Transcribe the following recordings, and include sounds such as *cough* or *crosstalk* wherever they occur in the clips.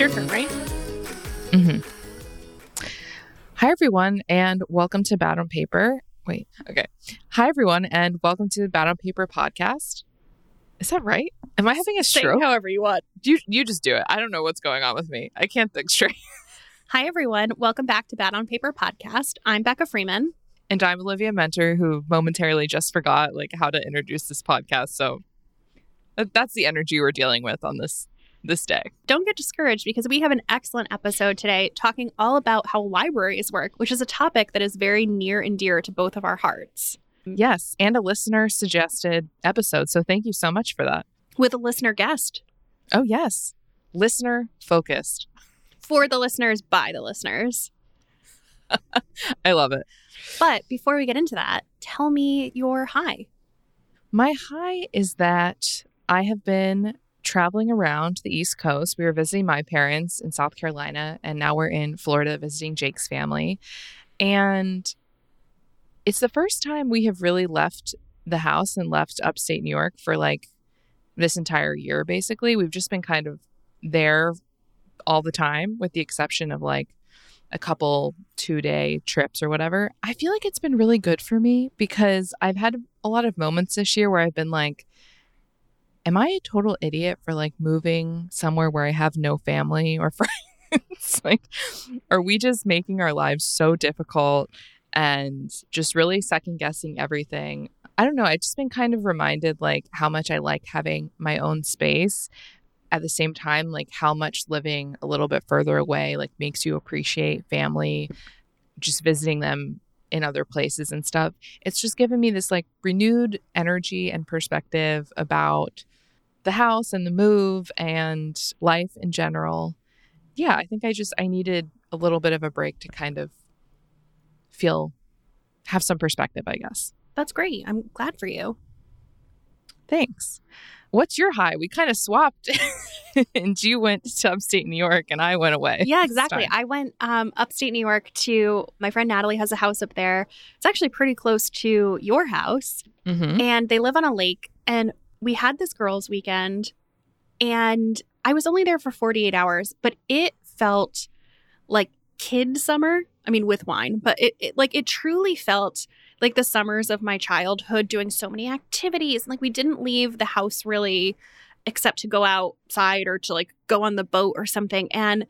think it's your turn, right? Mm-hmm. Hi, everyone, and welcome to Bad on Paper. Wait, okay. Hi, everyone, and welcome to the Bad on Paper podcast. Is that right? Am I having a Say stroke? however you want. You you just do it. I don't know what's going on with me. I can't think straight. *laughs* Hi, everyone. Welcome back to Bad on Paper podcast. I'm Becca Freeman. And I'm Olivia Muenter, who momentarily just forgot like how to introduce this podcast. So that's the energy we're dealing with on this this day. Don't get discouraged because we have an excellent episode today talking all about how libraries work, which is a topic that is very near and dear to both of our hearts. Yes, and a listener suggested episode. So thank you so much for that. With a listener guest Oh yes, listener focused. for the listeners by the listeners. *laughs* I love it. But before we get into that, tell me your high. My high is that I have been traveling around the East Coast. We were visiting my parents in South Carolina, and now we're in Florida visiting Jake's family. And it's the first time we have really left the house and left upstate New York for like this entire year, basically. We've just been kind of there all the time, with the exception of like a couple two day trips or whatever. I feel like it's been really good for me because I've had a lot of moments this year where I've been like, am I a total idiot for like moving somewhere where I have no family or *laughs* friends? like, are we just making our lives so difficult and just really second guessing everything? I don't know. I've just been kind of reminded like how much I like having my own space. At the same time, like how much living a little bit further away like makes you appreciate family, just visiting them in other places and stuff. It's just given me this like renewed energy and perspective about the house and the move and life in general. Yeah, I think I just I needed a little bit of a break to kind of feel have some perspective, I guess. That's great. I'm glad for you. Thanks. What's your high? We kind of swapped *laughs* and you went to upstate New York and I went away. Yeah, exactly. I went um, upstate New York to my friend Natalie has a house up there. It's actually pretty close to your house, Mhm. and they live on a lake. And we had this girls' weekend, and I was only there for 48 hours, but it felt like kid summer. I mean, with wine, but it, it like it truly felt like the summers of my childhood, doing so many activities. Like we didn't leave the house really, except to go outside or to like go on the boat or something. And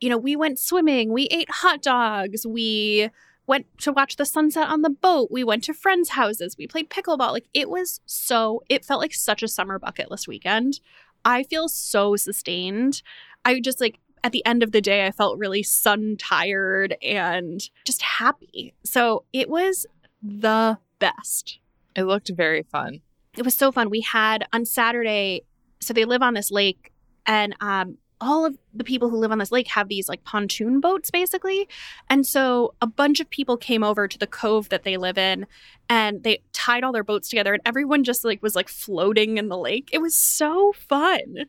you know, we went swimming, we ate hot dogs, we went to watch the sunset on the boat, we went to friends' houses, we played pickleball. Like it was so, it felt like such a summer bucket list weekend. I feel so sustained. I just like, at the end of the day, I felt really sun tired and just happy. So it was the best. It looked very fun. It was so fun. We had on Saturday, so they live on this lake, and um, all of the people who live on this lake have these like pontoon boats basically. And so a bunch of people came over to the cove that they live in and they tied all their boats together and everyone just like was like floating in the lake. It was so fun.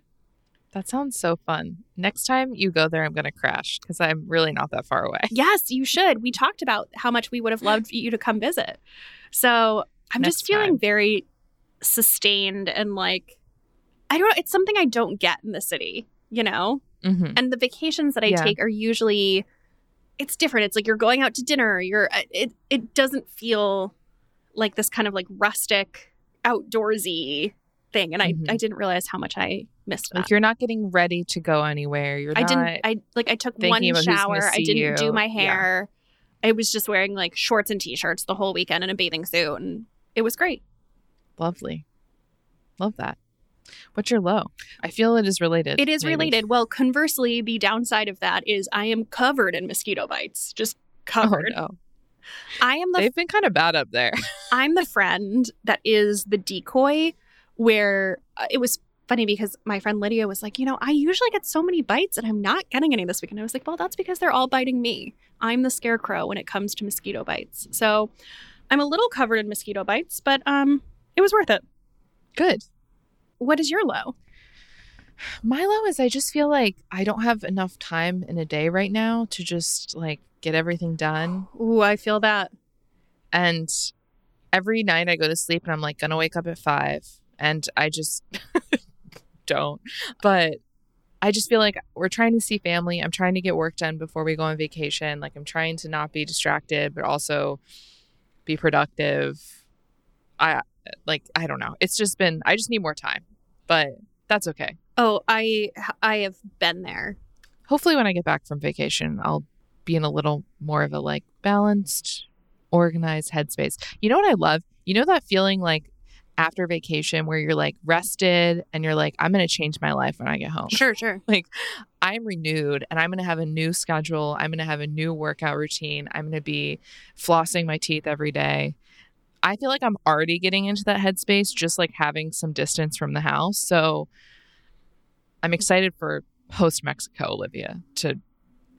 That sounds so fun. Next time you go there, I'm going to crash because I'm really not that far away. Yes, you should. We talked about how much we would have loved you to come visit. So I'm Next just feeling time. very sustained and like, I don't know, it's something I don't get in the city, you know? hmm And the vacations that I Yeah. take are usually, it's different. It's like you're going out to dinner, you're, uh, it, it doesn't feel like this kind of like rustic, outdoorsy thing. And Mhm. I, I didn't realize how much I missed that. Like you're not getting ready to go anywhere. You're I didn't. I like. I took one thinking about who's gonna shower. I didn't do you. my Yeah. hair. I was just wearing like shorts and t-shirts the whole weekend and a bathing suit, and it was great. Lovely. Love that. What's your low? I feel it is related. It is maybe. related. Well, conversely, the downside of that is I am covered in mosquito bites. Just Oh, covered. no. I am the They've been kind of bad up there. *laughs* I'm the friend that is the decoy. Where uh, it was funny because my friend Lydia was like, you know, I usually get so many bites and I'm not getting any this weekend. I was like, well, that's because they're all biting me. I'm the scarecrow when it comes to mosquito bites. So I'm a little covered in mosquito bites, but um, it was worth it. Good. What is your low? My low is I just feel like I don't have enough time in a day right now to just like get everything done. Ooh, I feel that. And every night I go to sleep and I'm like gonna wake up at five and I just *laughs* don't. But I just feel like we're trying to see family. I'm trying to get work done before we go on vacation. Like I'm trying to not be distracted, but also be productive. I like I don't know. It's just been I just need more time. But that's okay. Oh, I I have been there. Hopefully when I get back from vacation, I'll be in a little more of a like balanced, organized headspace. You know what I love? You know that feeling like after vacation where you're like rested and you're like, I'm going to change my life when I get home. Sure, sure. *laughs* Like, I'm renewed and I'm going to have a new schedule. I'm going to have a new workout routine. I'm going to be flossing my teeth every day. I feel like I'm already getting into that headspace, just like having some distance from the house. So I'm excited for post Mexico Olivia to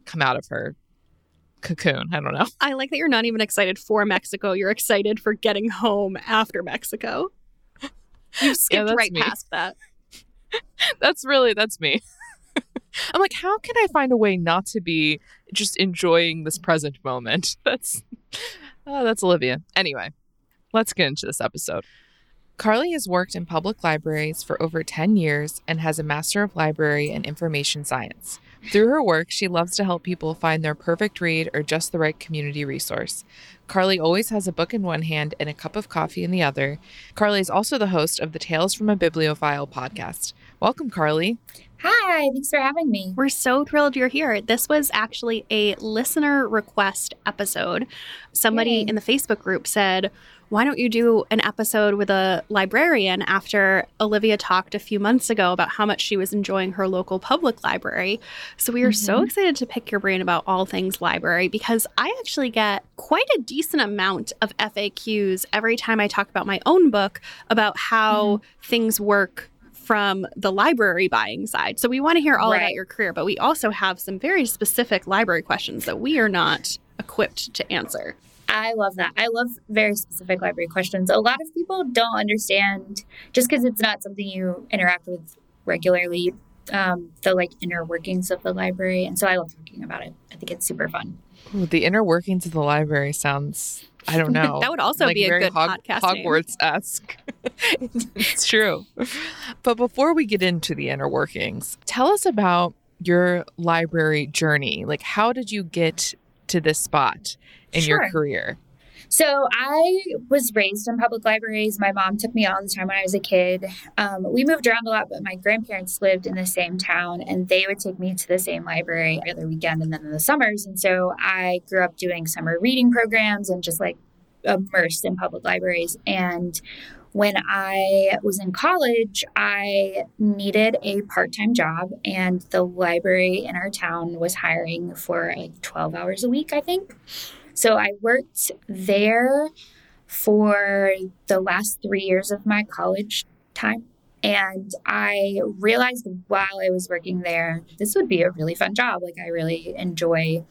come out of her cocoon. I don't know. I like that you're not even excited for Mexico. You're excited for getting home after Mexico. You *laughs* skipped that's right me. past that. *laughs* that's really that's me. *laughs* I'm like, how can I find a way not to be just enjoying this present moment? That's oh, that's Olivia. Anyway, let's get into this episode. Carley has worked in public libraries for over 10 years and has a Master of Library and Information Science. Through her work, she loves to help people find their perfect read or just the right community resource. Carley always has a book in one hand and a cup of coffee in the other. Carley is also the host of the Tales from a Bibliophile podcast. Welcome, Carley. Hi, thanks for having me. We're so thrilled you're here. This was actually a listener request episode. Somebody Yay. in the Facebook group said, Why don't you do an episode with a librarian after Olivia talked a few months ago about how much she was enjoying her local public library? So we are so Mhm. excited to pick your brain about all things library because I actually get quite a decent amount of FAQs every time I talk about my own book about how things work from the library buying side. So we want to hear all about your career, but we also have some very specific library questions that we are not equipped to answer. I love that. I love very specific library questions. A lot of people don't understand just because it's not something you interact with regularly. Um, the like inner workings of the library, and so I love talking about it. I think it's super fun. Ooh, the inner workings of the library sounds, I don't *laughs* know. That would also like be a very good podcast. Hogwarts esque. *laughs* it's true. But before we get into the inner workings, tell us about your library journey. Like, how did you get to this spot in your career? So I was raised in public libraries. My mom took me all the time when I was a kid. Um, we moved around a lot, but my grandparents lived in the same town, and they would take me to the same library every other weekend and then in the summers. And so I grew up doing summer reading programs and just like immersed in public libraries. And when mm-hmm. I was in college, I needed a part time job, and the library in our town was hiring for like 12 hours a week, I think. So I worked there for the last three years of my college time. And I realized while I was working there, this would be a really fun job. Like, I really enjoy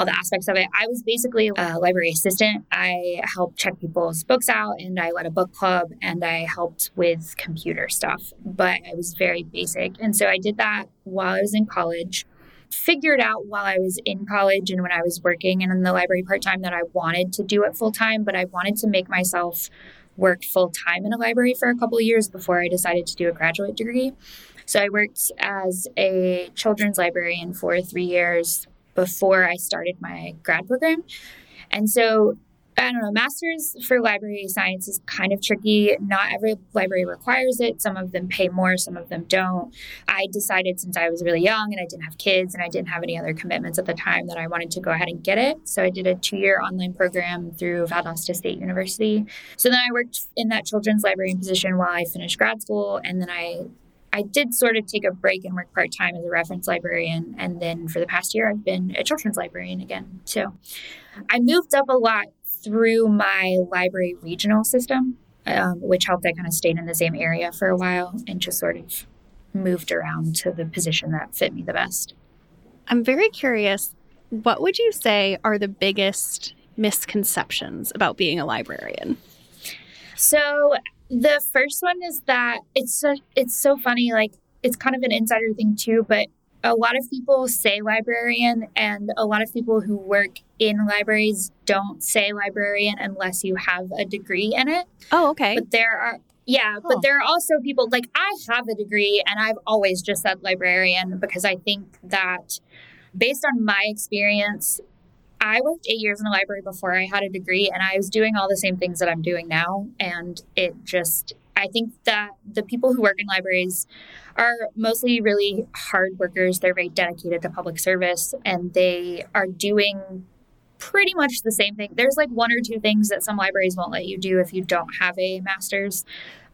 all the aspects of it. I was basically a library assistant. I helped check people's books out and I led a book club and I helped with computer stuff, but I was very basic. And so I did that while I was in college figured out while I was in college and when I was working and in the library part time that I wanted to do it full time, but I wanted to make myself work full time in a library for a couple years before I decided to do a graduate degree. So I worked as a children's librarian for three years before I started my grad program. And so I don't know, masters for library science is kind of tricky. Not every library requires it. Some of them pay more, some of them don't. I decided since I was really young and I didn't have kids and I didn't have any other commitments at the time that I wanted to go ahead and get it. So I did a two year online program through Valdosta State University. So then I worked in that children's librarian position while I finished grad school. And then I I did sort of take a break and work part time as a reference librarian. And then for the past year, I've been a children's librarian again. So I moved up a lot through my library regional system, um, which helped I kind of stayed in the same area for a while and just sort of moved around to the position that fit me the best. I'm very curious. What would you say are the biggest misconceptions about being a librarian? So the first one is that it's so, it's so funny. Like it's kind of an insider thing too, but a lot of people say librarian, and a lot of people who work in libraries don't say librarian unless you have a degree in it. Oh, okay. But there are Yeah, Huh. but there are also people like I have a degree and I've always just said librarian because I think that based on my experience, I worked eight years in a library before I had a degree and I was doing all the same things that I'm doing now. And it just, I think that the people who work in libraries are mostly really hard workers. They're very dedicated to public service and they are doing pretty much the same thing. There's like one or two things that some libraries won't let you do if you don't have a master's.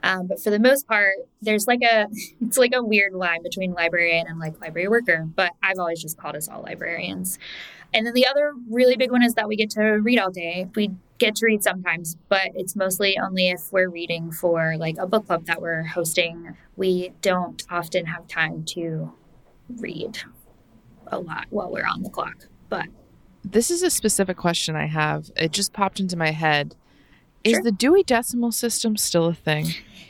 Um, but for the most part, there's like a *laughs* it's like a weird line between librarian and like library worker. But I've always just called us all librarians. And then the other really big one is that we get to read all day. We get to read sometimes, but it's mostly only if we're reading for like a book club that we're hosting. We don't often have time to read a lot while we're on the clock. But This is a specific question I have. It just popped into my head. Is the Dewey Decimal System still a thing? *laughs*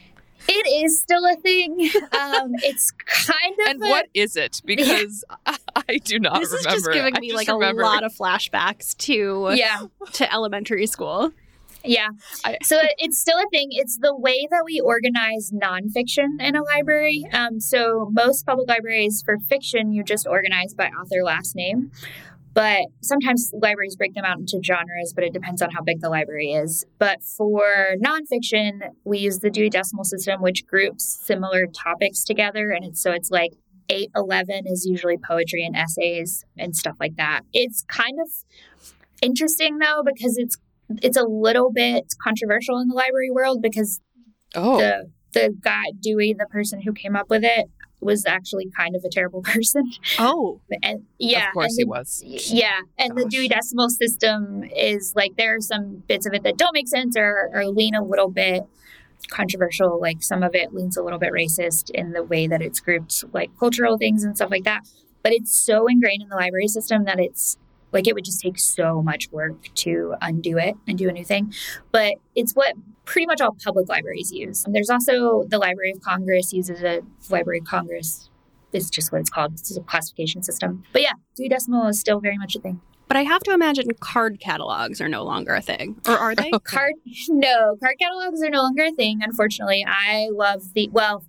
it is still a thing. Um, it's kind of And a- what is it? *laughs* Because I do not remember. this is just giving me just like a lot of flashbacks to yeah to elementary school. Yeah. I- so it's still a thing. It's the way that we organize nonfiction in a library. Um, so most public libraries for fiction, you just organize by author last name. But sometimes libraries break them out into genres, but it depends on how big the library is. But for nonfiction, we use the Dewey Decimal System, which groups similar topics together. And it's so it's like 811 is usually poetry and essays and stuff like that. It's kind of interesting though, because it's it's a little bit controversial in the library world because Oh, the the guy Dewey, the person who came up with it, was actually kind of a terrible *laughs* person. Oh, And yeah, of course and he was. Yeah, and the Dewey Decimal System is like there are some bits of it that don't make sense or, or lean a little bit controversial. Like some of it leans a little bit racist in the way that it's grouped, like cultural things and stuff like that. But it's so ingrained in the library system that it's like it would just take so much work to undo it and do a new thing. But it's what pretty much all public libraries use. And there's also the Library of Congress uses a Library of Congress. It's just what it's called. It's a classification system. But yeah, Dewey Decimal is still very much a thing. but I have to imagine card catalogs are no longer a thing, or are they? *laughs* Card no, card catalogs are no longer a thing, unfortunately. I love the well,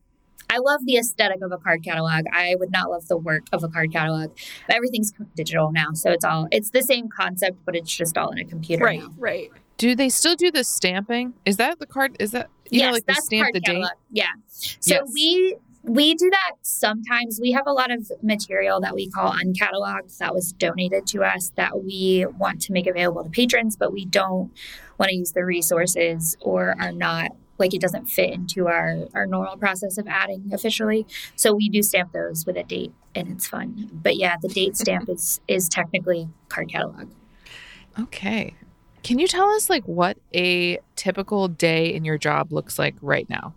I love the aesthetic of a card catalog. I would not love the work of a card catalog. Everything's digital now, so it's all it's the same concept, but it's just all in a computer right, now. right. Do they still do the stamping? Is that the card? Is that you yes, know like they that's stamp card the date? catalog. Yeah. So Yes. we we do that sometimes. We have a lot of material that we call uncatalogued that was donated to us that we want to make available to patrons, but we don't want to use the resources or are not like it doesn't fit into our our normal process of adding officially. So we do stamp those with a date and it's fun. But yeah, the date *laughs* stamp is is technically card catalog. Okay. Can you tell us like what a typical day in your job looks like right now?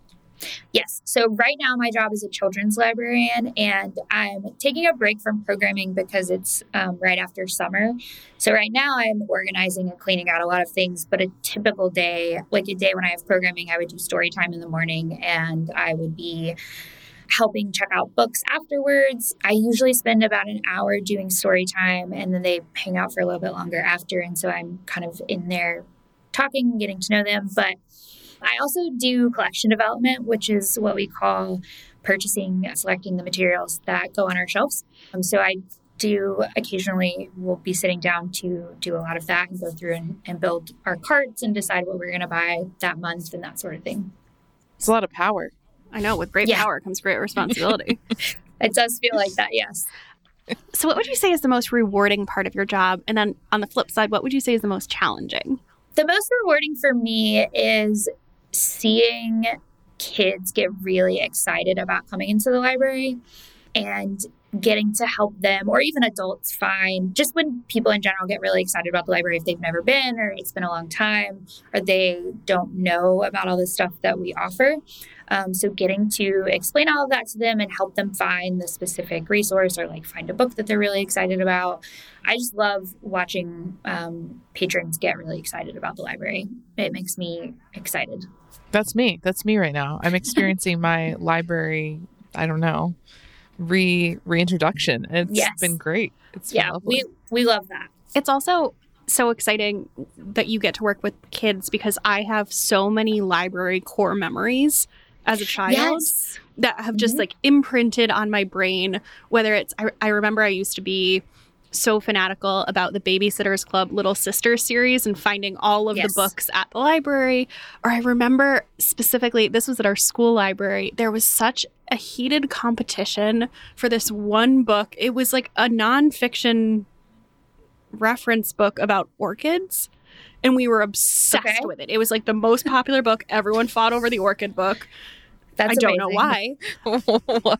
Yes. So right now, my job is a children's librarian, and I'm taking a break from programming because it's um, right after summer. So right now, I'm organizing and cleaning out a lot of things. But a typical day, like a day when I have programming, I would do story time in the morning, and I would be helping check out books afterwards. I usually spend about an hour doing story time, and then they hang out for a little bit longer after. And so I'm kind of in there talking, getting to know them, but I also do collection development, which is what we call purchasing, selecting the materials that go on our shelves. Um, so I do occasionally, we'll be sitting down to do a lot of that and go through and, and build our carts and decide what we're going to buy that month and that sort of thing. It's a lot of power. I know. With great Yeah. power comes great responsibility. *laughs* *laughs* It does feel like that, yes. so, what would you say is the most rewarding part of your job? And then on the flip side, what would you say is the most challenging? The most rewarding for me is seeing kids get really excited about coming into the library and getting to help them or even adults find just when people in general get really excited about the library if they've never been or it's been a long time or they don't know about all the stuff that we offer. Um, so getting to explain all of that to them and help them find the specific resource or like find a book that they're really excited about i just love watching um, patrons get really excited about the library it makes me excited That's me. That's me right now. I'm experiencing *laughs* my library, I don't know, re reintroduction. It's Yes. been great. It's been yeah lovely. we we love that It's also so exciting that you get to work with kids because I have so many library core memories as a child Yes. that have just Mhm. like imprinted on my brain. Whether it's, I, I remember I used to be so fanatical about the Babysitters Club Little Sister series and finding all of Yes. the books at the library. Or I remember specifically, this was at our school library, there was such a heated competition for this one book. It was like a nonfiction reference book about orchids. And we were obsessed Okay. with it. It was like the most popular book. Everyone fought over the orchid book. That's I don't know why. *laughs* what?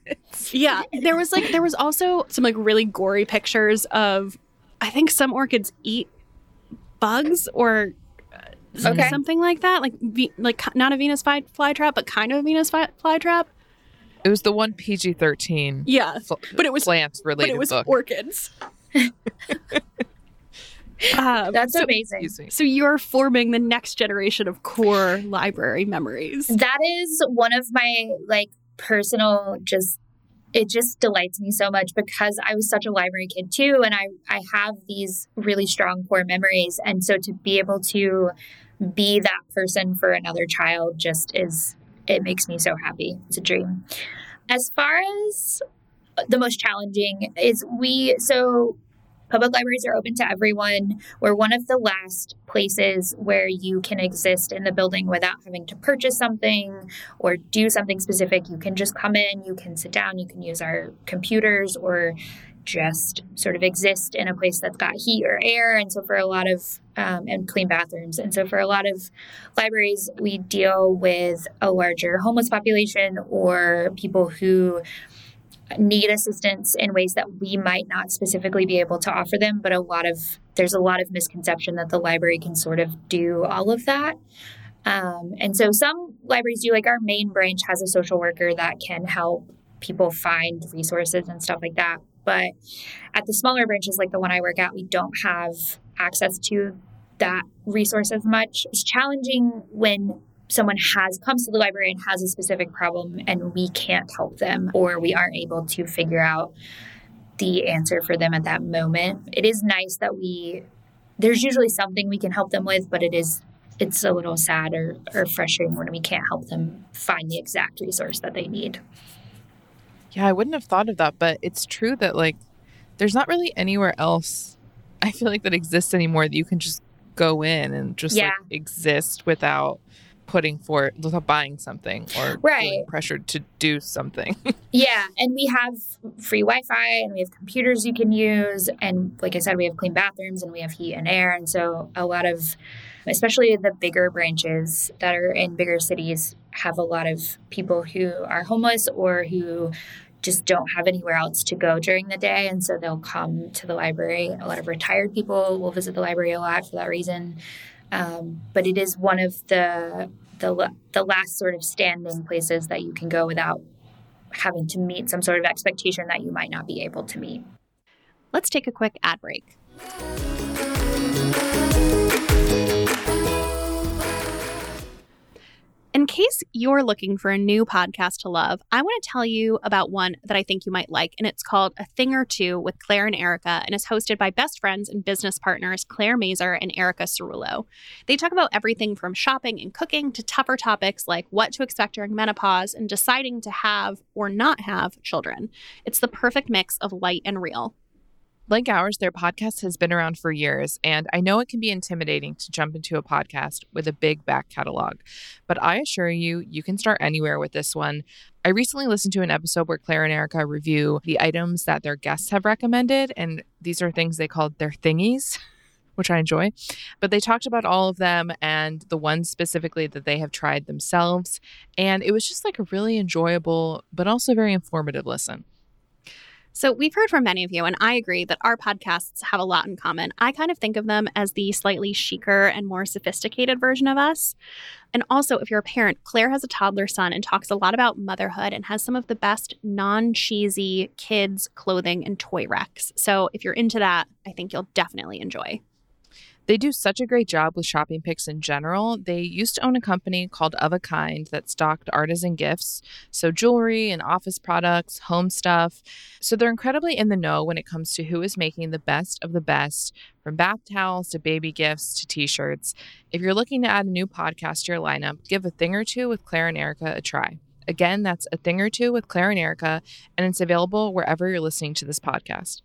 Yeah, there was like there was also some like really gory pictures of I think some orchids eat bugs or uh, Okay. something like that. Like like not a Venus fly, flytrap, but kind of a Venus fly, flytrap. It was the one PG thirteen. Yeah, but it was plant but related it was book. orchids. *laughs* um, That's so, amazing. So you're forming the next generation of core library memories. That is one of my like personal just it just delights me so much because I was such a library kid too and I I have these really strong core memories and so to be able to be that person for another child just is it makes me so happy. It's a dream. As far as the most challenging is we so public libraries are open to everyone. We're one of the last places where you can exist in the building without having to purchase something or do something specific. You can just come in, you can sit down, you can use our computers or just sort of exist in a place that's got heat or air. And so, for a lot of, um, and clean bathrooms. And so, for a lot of libraries, we deal with a larger homeless population or people who need assistance in ways that we might not specifically be able to offer them but a lot of there's a lot of misconception that the library can sort of do all of that. Um, and so some libraries do like our main branch has a social worker that can help people find resources and stuff like that. But at the smaller branches like the one i work at we don't have access to that resource as much. It's challenging when someone has comes to the library and has a specific problem and we can't help them or we aren't able to figure out the answer for them at that moment it is nice that we there's usually something we can help them with but it is it's a little sad or, or frustrating when we can't help them find the exact resource that they need Yeah, I wouldn't have thought of that, but it's true that like there's not really anywhere else I feel like that exists anymore that you can just go in and just Yeah. like exist without putting for without buying something or Right. pressured to do something. *laughs* Yeah, and we have free Wi-Fi and we have computers you can use, and like I said, we have clean bathrooms and we have heat and air, and so a lot of, especially the bigger branches that are in bigger cities, have a lot of people who are homeless or who just don't have anywhere else to go during the day, and so they'll come to the library. A lot of retired people will visit the library a lot for that reason, um, but it is one of the the the last sort of standing places that you can go without having to meet some sort of expectation that you might not be able to meet. Let's take a quick ad break. In case you're looking for a new podcast to love, I want to tell you about one that I think you might like, and it's called A Thing or Two with Claire and Erica, and is hosted by best friends and business partners Claire Mazer and Erica Cerullo. They talk about everything from shopping and cooking to tougher topics like what to expect during menopause and deciding to have or not have children. It's the perfect mix of light and real. Like ours, their podcast has been around for years, and I know it can be intimidating to jump into a podcast with a big back catalog. But I assure you, you can start anywhere with this one. I recently listened to an episode where Claire and Erica review the items that their guests have recommended, and these are things they called their thingies. *laughs* Which I enjoy. But they talked about all of them and the ones specifically that they have tried themselves. And it was just like a really enjoyable, but also very informative listen. So, we've heard from many of you, and I agree that our podcasts have a lot in common. I kind of think of them as the slightly chicer and more sophisticated version of us. And also, if you're a parent, Claire has a toddler son and talks a lot about motherhood and has some of the best non cheesy kids' clothing and toy recs. So, if you're into that, I think you'll definitely enjoy. They do such a great job with shopping picks in general. They used to own a company called Of a Kind that stocked artisan gifts, so jewelry and office products, home stuff. So they're incredibly in the know when it comes to who is making the best of the best, from bath towels to baby gifts to t shirts. If you're looking to add a new podcast to your lineup, give a thing or two with Claire and Erica a try. Again, that's a thing or two with Claire and Erica, and it's available wherever you're listening to this podcast.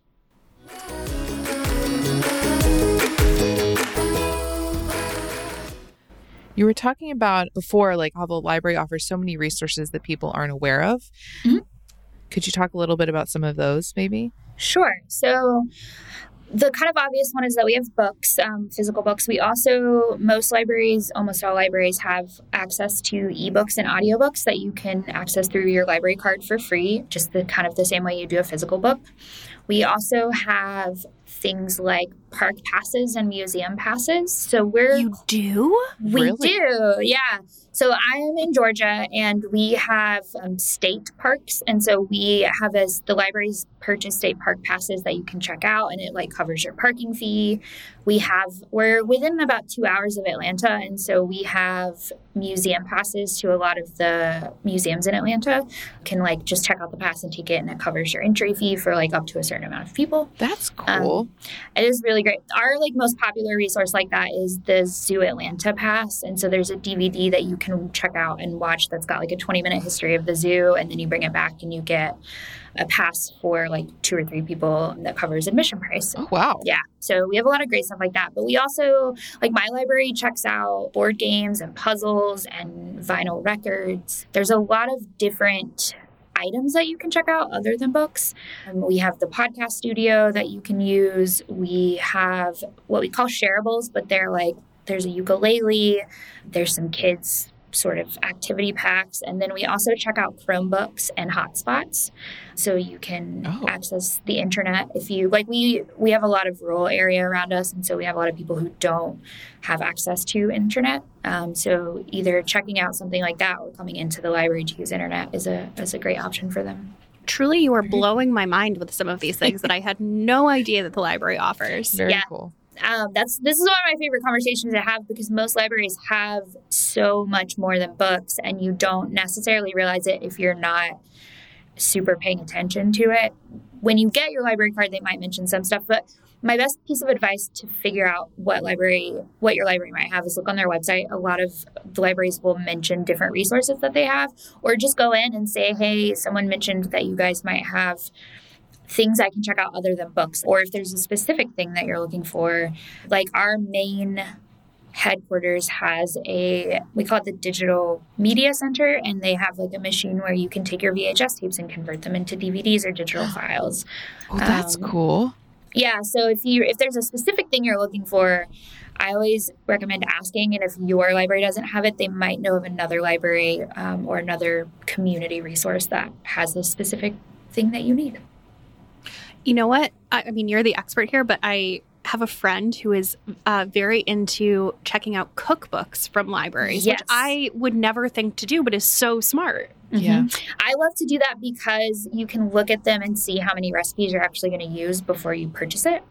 You were talking about before, like how the library offers so many resources that people aren't aware of. Mhm. Could you talk a little bit about some of those, maybe? Sure. So the kind of obvious one is that we have books, um, physical books. We also, most libraries, almost all libraries have access to ebooks and audiobooks that you can access through your library card for free, just the kind of the same way you do a physical book. We also have things like park passes and museum passes. So we're You do? we Really? do, yeah. So I am in Georgia, and we have um, state parks, and so we have as the libraries purchase state park passes that you can check out, and it like covers your parking fee. We have we're within about two hours of Atlanta, and so we have museum passes to a lot of the museums in Atlanta. You Can like just check out the pass and take it, and it covers your entry fee for like up to a certain amount of people. That's Um, cool. It is really great. Our like most popular resource like that is the Zoo Atlanta Pass, and so there's a DVD that you can check out and watch that's got like a 20 minute history of the zoo, and then you bring it back and you get a pass for like two or three people that covers admission price. oh, wow. Yeah, so we have a lot of great stuff like that. But we also, like, my library checks out board games and puzzles and vinyl records. There's a lot of different items that you can check out other than books. Um, we have the podcast studio that you can use. We have what we call shareables, but they're like, there's a ukulele, there's some kids sort of activity packs and then we also check out chromebooks and hotspots so you can Oh. access the internet if you like we we have a lot of rural area around us and so we have a lot of people who don't have access to internet um, so either checking out something like that or coming into the library to use internet is a is a great option for them Truly, you are blowing my mind with some of these things that I had no idea that the library offers. Very Yeah. cool. Um, that's this is one of my favorite conversations to have because most libraries have so much more than books and you don't necessarily realize it if you're not super paying attention to it. When you get your library card they might mention some stuff but my best piece of advice to figure out what library what your library might have is look on their website. A lot of the libraries will mention different resources that they have or just go in and say hey someone mentioned that you guys might have things I can check out other than books, or if there's a specific thing that you're looking for. Like our main headquarters has a, we call it the Digital Media Center, and they have like a machine where you can take your VHS tapes and convert them into DVDs or digital *gasps* files. Oh, that's Um, cool. Yeah, so if you if there's a specific thing you're looking for, I always recommend asking, and if your library doesn't have it, they might know of another library um, or another community resource that has the specific thing that you need. You know what? I, I mean, you're the expert here, but I have a friend who is uh, very into checking out cookbooks from libraries, Yes. which I would never think to do, but is so smart. Yeah. I love to do that because you can look at them and see how many recipes you're actually going to use before you purchase it.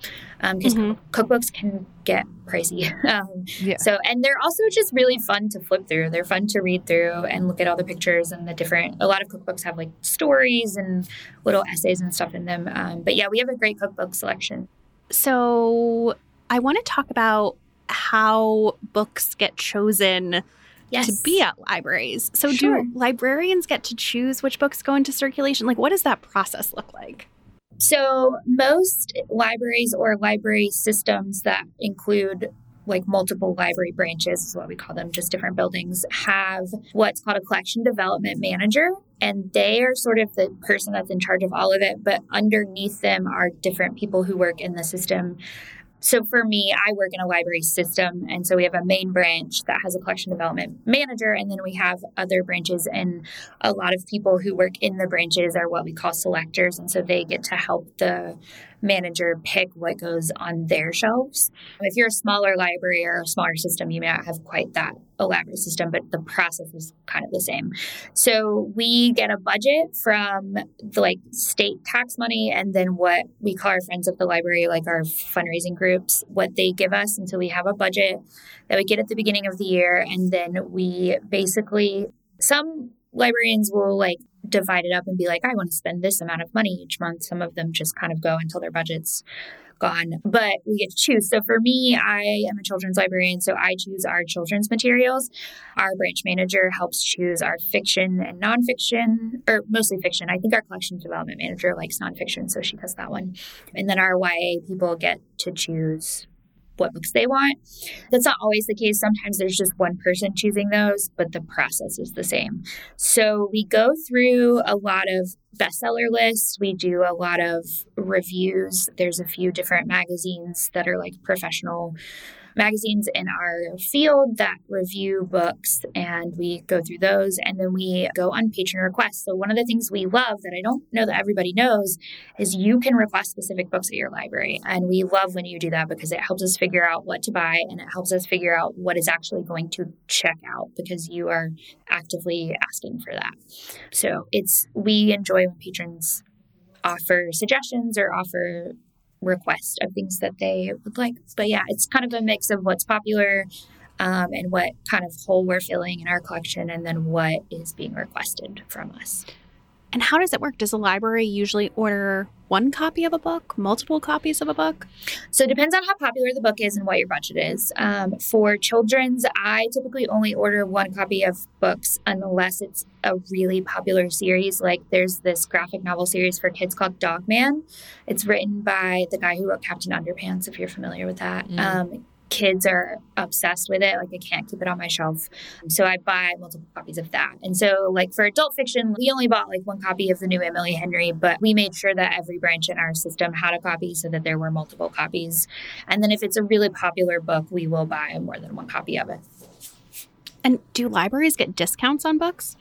Because Mhm. cookbooks can get pricey. *laughs* um, Yeah. So, and they're also just really fun to flip through. They're fun to read through and look at all the pictures and the different. A lot of cookbooks have like stories and little essays and stuff in them. Um, but yeah, we have a great cookbook selection. So I want to talk about how books get chosen Yes. to be at libraries. So Sure. do librarians get to choose which books go into circulation? Like what does that process look like? So, most libraries or library systems that include like multiple library branches, is what we call them, just different buildings, have what's called a collection development manager. And they are sort of the person that's in charge of all of it. But underneath them are different people who work in the system. So for me, I work in a library system. And so we have a main branch that has a collection development manager. And then we have other branches. And a lot of people who work in the branches are what we call selectors. And so they get to help the manager pick what goes on their shelves. If you're a smaller library or a smaller system, you may not have quite that elaborate system, but the process is kind of the same. So we get a budget from the like state tax money and then what we call our friends of the library, like our fundraising groups, what they give us. And so we have a budget that we get at the beginning of the year. And then we basically, some librarians will like divide it up and be like, I want to spend this amount of money each month. Some of them just kind of go until their budget's gone, but we get to choose. So for me, I am a children's librarian, so I choose our children's materials. Our branch manager helps choose our fiction and nonfiction, or mostly fiction. I think our collection development manager likes nonfiction, so she does that one. And then our YA people get to choose what books they want. That's not always the case. Sometimes there's just one person choosing those, but the process is the same. So we go through a lot of bestseller lists. We do a lot of reviews. There's a few different magazines that are like professional magazines in our field that review books and we go through those and then we go on patron requests. So one of the things we love that I don't know that everybody knows is you can request specific books at your library. And we love when you do that because it helps us figure out what to buy and it helps us figure out what is actually going to check out because you are actively asking for that. So it's we enjoy when patrons offer suggestions or offer request of things that they would like. But yeah, it's kind of a mix of what's popular um, and what kind of hole we're filling in our collection, and then what is being requested from us. And how does it work? Does a library usually order one copy of a book, multiple copies of a book? So it depends on how popular the book is and what your budget is. Um, for children's, I typically only order one copy of books unless it's a really popular series. Like there's this graphic novel series for kids called Dog Man. It's written by the guy who wrote Captain Underpants, if you're familiar with that. Mm. Um, kids are obsessed with it. Like I can't keep it on my shelf. So I buy multiple copies of that. And so like for adult fiction, we only bought like one copy of the new Emily Henry, but we made sure that every branch in our system had a copy so that there were multiple copies. And then if it's a really popular book, we will buy more than one copy of it. And do libraries get discounts on books?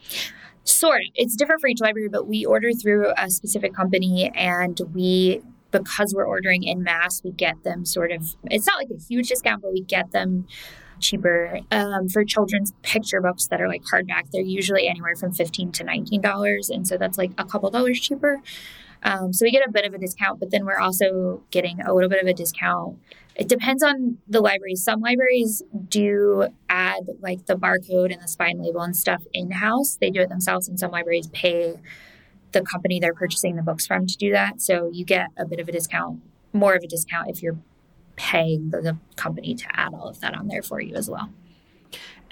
Sort of. It's different for each library, but we order through a specific company and we because we're ordering in mass, we get them sort of, it's not like a huge discount, but we get them cheaper. Um, for children's picture books that are like hardback, they're usually anywhere from 15 to $19. And so that's like a couple dollars cheaper. Um, so we get a bit of a discount, but then we're also getting a little bit of a discount. It depends on the libraries. Some libraries do add like the barcode and the spine label and stuff in house. They do it themselves, and some libraries pay the company they're purchasing the books from to do that. So you get a bit of a discount, more of a discount if you're paying the, the company to add all of that on there for you as well.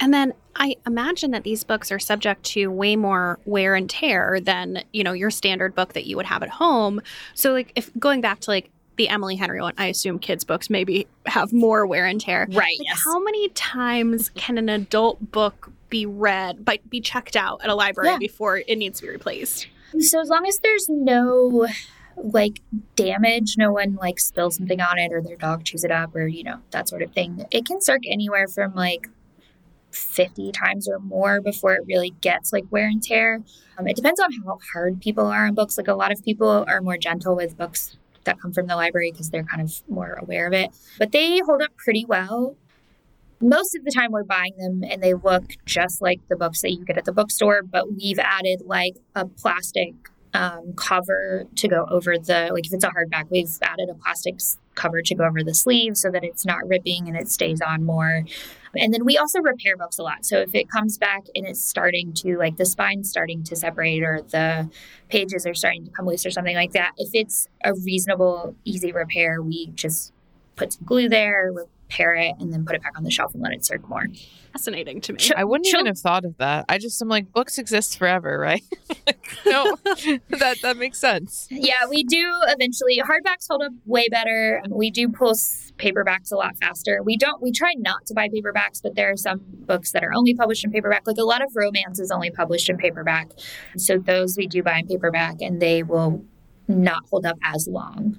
And then I imagine that these books are subject to way more wear and tear than, you know, your standard book that you would have at home. So like if going back to like the Emily Henry one, I assume kids books maybe have more wear and tear. Right. Like yes. How many times can an adult book be read, but be checked out at a library yeah. before it needs to be replaced? So as long as there's no like damage, no one like spills something on it or their dog chews it up or you know that sort of thing, it can circ anywhere from like 50 times or more before it really gets like wear and tear. Um, it depends on how hard people are on books. Like a lot of people are more gentle with books that come from the library because they're kind of more aware of it. But they hold up pretty well most of the time we're buying them and they look just like the books that you get at the bookstore, but we've added like a plastic um, cover to go over the, like if it's a hardback, we've added a plastic cover to go over the sleeve so that it's not ripping and it stays on more. And then we also repair books a lot. So if it comes back and it's starting to, like the spine's starting to separate or the pages are starting to come loose or something like that, if it's a reasonable, easy repair, we just put some glue there, repair it, and then put it back on the shelf and let it circle more. Fascinating to me. I wouldn't even have thought of that. I just am like, books exist forever, right? *laughs* no, *laughs* that that makes sense. Yeah, we do eventually. Hardbacks hold up way better. We do pull paperbacks a lot faster. We don't. We try not to buy paperbacks, but there are some books that are only published in paperback. Like a lot of romance is only published in paperback, so those we do buy in paperback, and they will not hold up as long.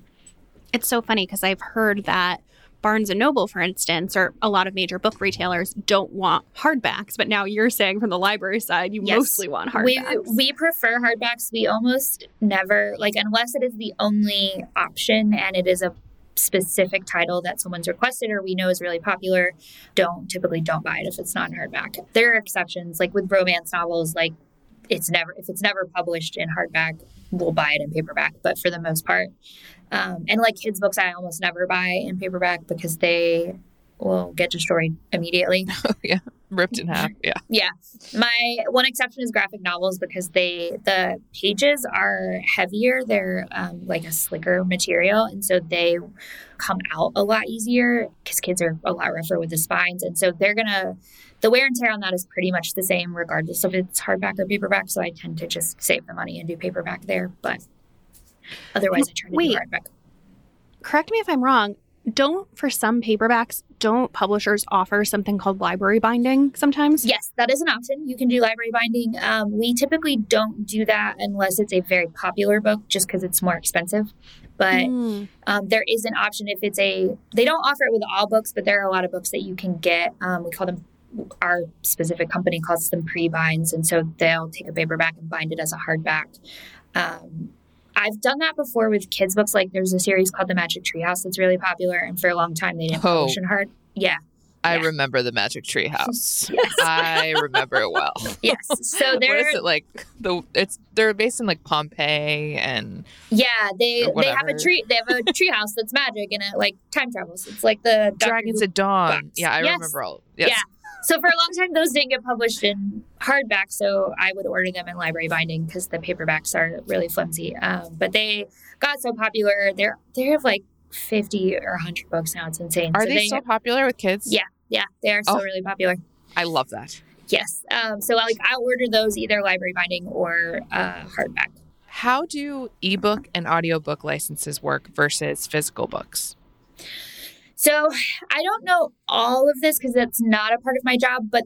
It's so funny because I've heard that Barnes and Noble, for instance, or a lot of major book retailers don't want hardbacks. But now you're saying from the library side, you Yes. mostly want We, hardbacks. we prefer hardbacks. We almost never, like, unless it is the only option and it is a specific title that someone's requested or we know is really popular, don't typically don't buy it if it's not in hardback. There are exceptions, like with romance novels, like it's never if it's never published in hardback, we'll buy it in paperback. But for the most part, um, and like kids books, I almost never buy in paperback because they will get destroyed immediately. *laughs* Oh, yeah, ripped in half. Yeah. Yeah. My one exception is graphic novels because they the pages are heavier. They're um, like a slicker material, and so they come out a lot easier because kids are a lot rougher with the spines, and so they're gonna the wear and tear on that is pretty much the same regardless of it's hardback or paperback. So I tend to just save the money and do paperback there, but otherwise I try to Wait. do hardback. Correct me if I'm wrong. Don't for some paperbacks, don't publishers offer something called library binding sometimes? Yes, that is an option. You can do library binding. Um, we typically don't do that unless it's a very popular book, just because it's more expensive. But Mm. um, there is an option if it's a. They don't offer it with all books, but there are a lot of books that you can get. Um, we call them. Our specific company calls them pre-binds, and so they'll take a paperback and bind it as a hardback. Um, I've done that before with kids' books. Like there's a series called The Magic Tree House that's really popular, and for a long time they didn't Oh. publish in hard. Yeah, I Yeah. remember the Magic Tree House. *laughs* Yes. I remember it well. *laughs* yes. So what there, is it like? The it's they're based in like Pompeii and Yeah, they they have a tree. They have a *laughs* treehouse that's magic and it like time travels. It's like the Dragons at Dawn. box. Yeah, I Yes. remember all. Yes. Yeah. So for a long time, those didn't get published in hardback. So I would order them in library binding because the paperbacks are really flimsy. Um, but they got so popular. They're they have like fifty or hundred books now. It's insane. Are so they, so popular with kids? Yeah. yeah, they are so Oh. really popular. I love that. Yes. Um, so like I'll order those either library binding or uh, hardback. How do ebook and audiobook licenses work versus physical books? So I don't know all of this because that's not a part of my job, but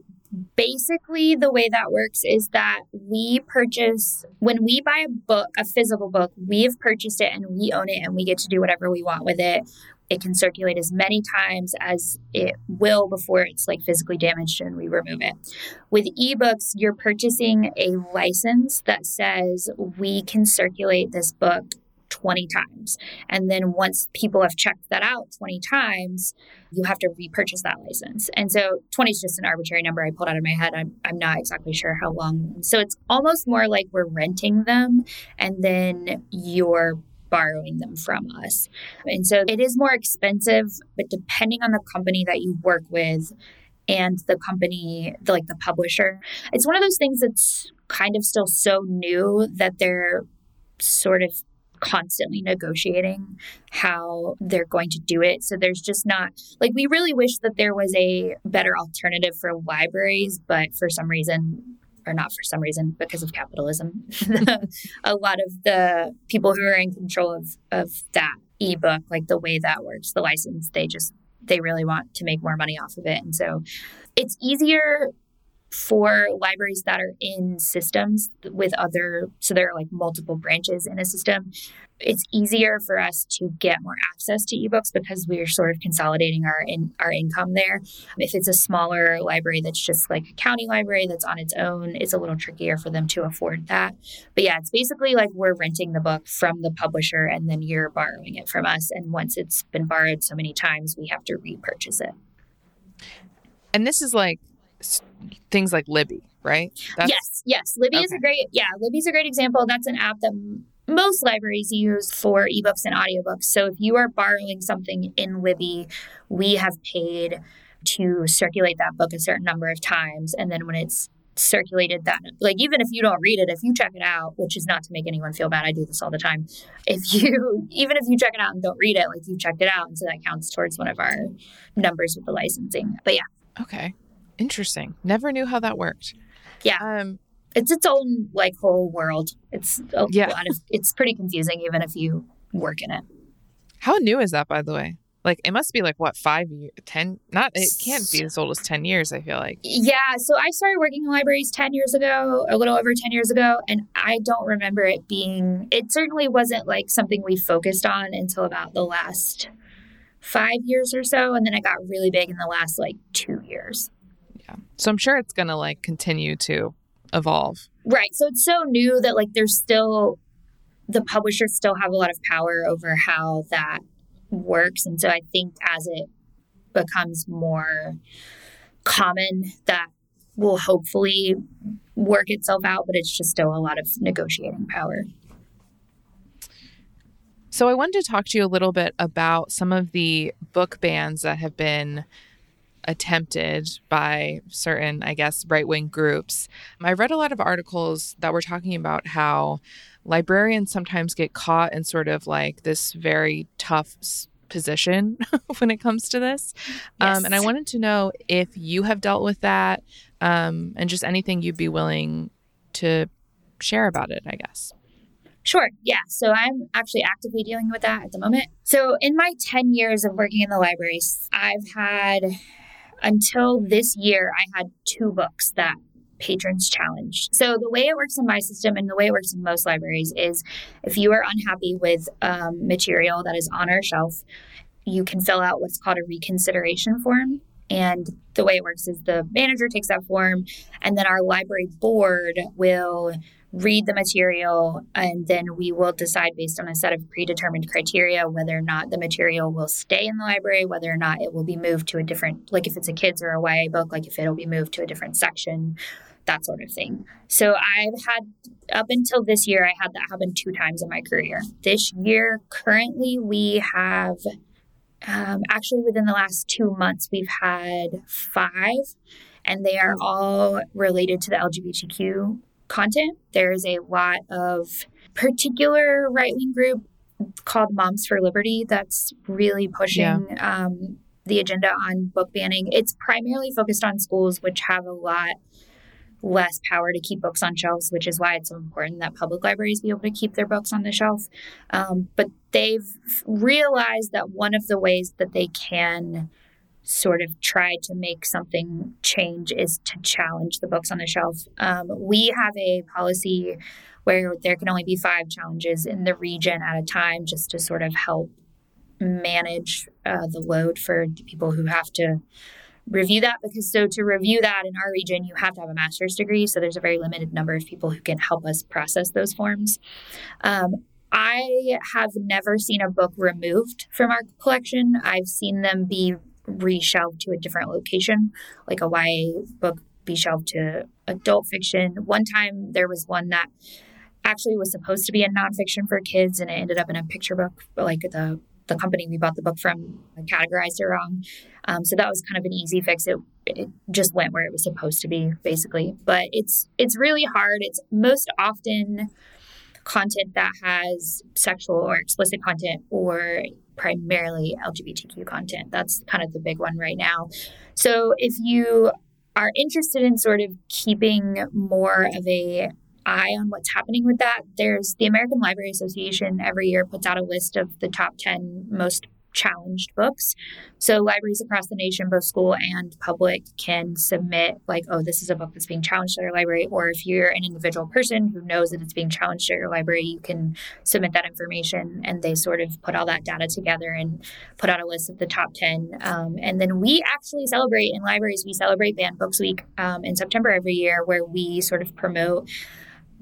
basically the way that works is that we purchase when we buy a book, a physical book, we have purchased it and we own it and we get to do whatever we want with it. It can circulate as many times as it will before it's like physically damaged and we remove it. With ebooks, you're purchasing a license that says we can circulate this book 20 times. And then once people have checked that out 20 times, you have to repurchase that license. And so 20 is just an arbitrary number I pulled out of my head. I'm, I'm not exactly sure how long. So it's almost more like we're renting them and then you're borrowing them from us. And so it is more expensive, but depending on the company that you work with and the company, the, like the publisher, it's one of those things that's kind of still so new that they're sort of constantly negotiating how they're going to do it. So there's just not like we really wish that there was a better alternative for libraries, but for some reason or not for some reason because of capitalism, *laughs* a lot of the people who are in control of of that ebook, like the way that works, the license, they just they really want to make more money off of it. And so it's easier for libraries that are in systems with other so there are like multiple branches in a system it's easier for us to get more access to ebooks because we're sort of consolidating our in, our income there. If it's a smaller library that's just like a county library that's on its own it's a little trickier for them to afford that. But yeah it's basically like we're renting the book from the publisher and then you're borrowing it from us. And once it's been borrowed so many times we have to repurchase it. And this is like things like Libby, right? yes, yes. Libby is a great, yeah, Libby's a great example. That's an app that most libraries use for ebooks and audiobooks. So if you are borrowing something in Libby, we have paid to circulate that book a certain number of times. And then when it's circulated that like even if you don't read it if you check it out which is not to make anyone feel bad i do this all the time if you *laughs* even if you check it out and don't read it like you checked it out and so that counts towards one of our numbers with the licensing but yeah Okay. Interesting. Never knew how that worked. Yeah. Um, it's its own like whole world. It's a Yeah. lot of it's pretty confusing even if you work in it. how new is that, by the way? Like, it must be like what five years, ten? Not. It can't be as old as ten years. I feel like. Yeah, so I started working in libraries 10 years ago, a little over 10 years ago, and I don't remember it being it certainly wasn't like something we focused on until about the last five years or so. And then it got really big in the last like two years. Yeah. So I'm sure it's going to like continue to evolve. Right. So it's so new that like there's still, the publishers still have a lot of power over how that works. And so I think as it becomes more common, that will hopefully work itself out, but it's just still a lot of negotiating power. So I wanted to talk to you a little bit about some of the book bans that have been attempted by certain, I guess, right wing groups. I read a lot of articles that were talking about how librarians sometimes get caught in sort of like this very tough position *laughs* when it comes to this. Yes. Um, and I wanted to know if you have dealt with that um, and just anything you'd be willing to share about it, I guess. Sure. Yeah. So I'm actually actively dealing with that at the moment. So in my 10 years of working in the libraries, I've had until this year, I had two books that patrons challenged. So the way it works in my system and the way it works in most libraries is if you are unhappy with um, material that is on our shelf, you can fill out what's called a reconsideration form. And the way it works is the manager takes that form, and then our library board will read the material, and then we will decide based on a set of predetermined criteria whether or not the material will stay in the library, whether or not it will be moved to a different, like if it's a kids or a YA book, like if it'll be moved to a different section, that sort of thing. So I've had, up until this year, I had that happen two times in my career. This year, currently, we have. Um, actually, within the last two months, we've had five, and they are all related to the LGBTQ content. There's a lot of particular right wing group called Moms for Liberty that's really pushing yeah. um, the agenda on book banning. It's primarily focused on schools, which have a lot less power to keep books on shelves, which is why it's so important that public libraries be able to keep their books on the shelf. Um, but they've realized that one of the ways that they can sort of try to make something change is to challenge the books on the shelf. Um, we have a policy where there can only be five challenges in the region at a time just to sort of help manage uh, the load for the people who have to review that because so to review that in our region you have to have a master's degree. So there's a very limited number of people who can help us process those forms. Um, i have never seen a book removed from our collection. I've seen them be reshelved to a different location, like a YA book be shelved to adult fiction. One time there was one that actually was supposed to be a nonfiction for kids and it ended up in a picture book, like the the company we bought the book from categorized it wrong. Um, so that was kind of an easy fix. It, it just went where it was supposed to be, basically. But it's it's really hard. It's most often content that has sexual or explicit content or Mm-hmm. primarily LGBTQ content. That's kind of the big one right now. So if you are interested in sort of keeping more of a eye on what's happening with that, there's the American Library Association every year puts out a list of the top 10 most challenged books. So libraries across the nation, both school and public, can submit like, oh, this is a book that's being challenged at your library. Or if you're an individual person who knows that it's being challenged at your library, you can submit that information and they sort of put all that data together and put out a list of the top 10. Um, and then we actually celebrate in libraries, we celebrate Banned Books Week um, in September every year where we sort of promote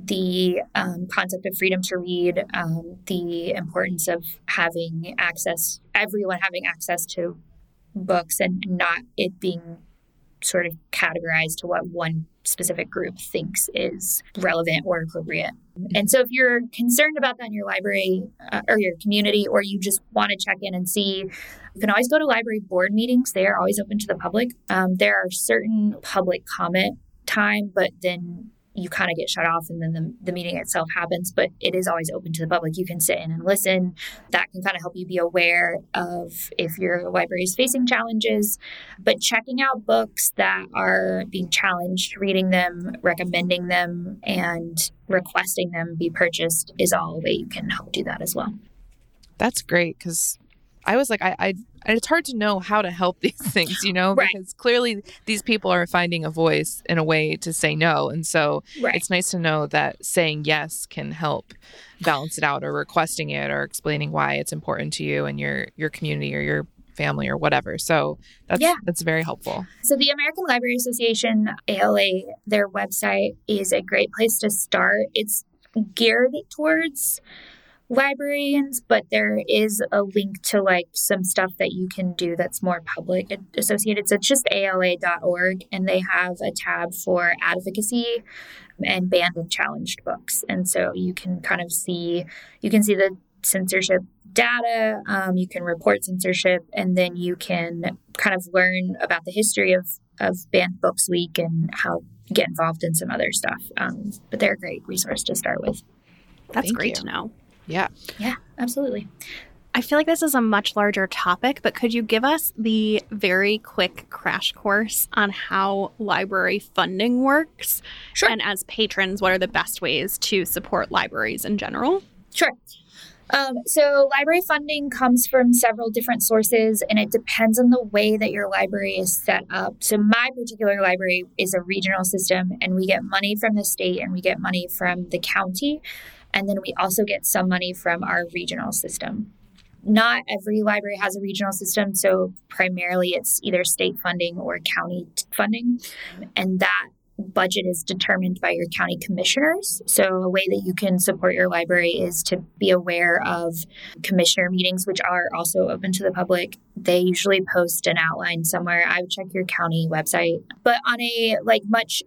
the um, concept of freedom to read, um, the importance of having access, everyone having access to books and not it being sort of categorized to what one specific group thinks is relevant or appropriate. And so if you're concerned about that in your library uh, or your community, or you just want to check in and see, you can always go to library board meetings. They are always open to the public. Um, there are certain public comment time, but then you kind of get shut off and then the, the meeting itself happens, but it is always open to the public. You can sit in and listen. That can kind of help you be aware of if your library is facing challenges. But checking out books that are being challenged, reading them, recommending them, and requesting them be purchased is all a way you can help do that as well. That's great because I was like, I, I, it's hard to know how to help *laughs* these things, you know, right. because clearly these people are finding a voice in a way to say no. And so right. it's nice to know that saying yes can help balance it out or requesting it or explaining why it's important to you and your, your community or your family or whatever. So that's Yeah. that's very helpful. So, the American Library Association, ALA, their website is a great place to start. It's geared towards librarians, but there is a link to like some stuff that you can do that's more public associated. So, it's just ala.org, and they have a tab for advocacy and banned and challenged books. And so you can kind of see you can see the censorship data, um, you can report censorship, and then you can kind of learn about the history of, of Banned Books Week and how get involved in some other stuff. Um, but they're a great resource to start with. That's Thank great you. to know. Yeah. Yeah, absolutely. I feel like this is a much larger topic, but could you give us the very quick crash course on how library funding works? Sure. And as patrons, what are the best ways to support libraries in general? Sure. Um, so, library funding comes from several different sources and it depends on the way that your library is set up. So, my particular library is a regional system, and we get money from the state and we get money from the county. And then we also get some money from our regional system. Not every library has a regional system, so primarily it's either state funding or county funding. And that budget is determined by your county commissioners. So, a way that you can support your library is to be aware of commissioner meetings, which are also open to the public. They usually post an outline somewhere. I would check your county website. But on a like much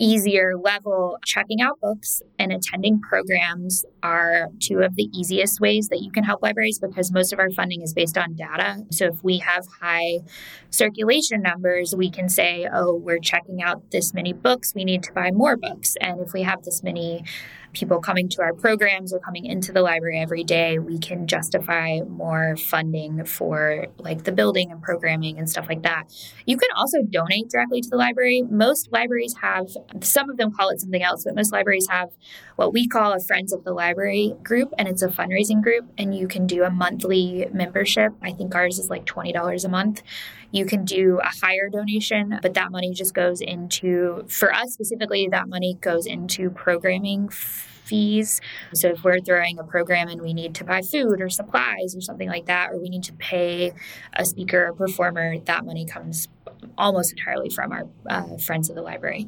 easier level, checking out books and attending programs are two of the easiest ways that you can help libraries because most of our funding is based on data. So if we have high circulation numbers, we can say, oh, we're checking out this many books, we need to buy more books. And if we have this many people coming to our programs or coming into the library every day, we can justify more funding for like the building and programming and stuff like that. You can also donate directly to the library. Most libraries have, some of them call it something else, but most libraries have what we call a Friends of the Library group, and it's a fundraising group, and you can do a monthly membership. I think ours is like $20 a month. You can do a higher donation, but that money just goes into, for us specifically, that money goes into programming fees. So if we're throwing a program and we need to buy food or supplies or something like that, or we need to pay a speaker or performer, that money comes almost entirely from our uh, friends of the library.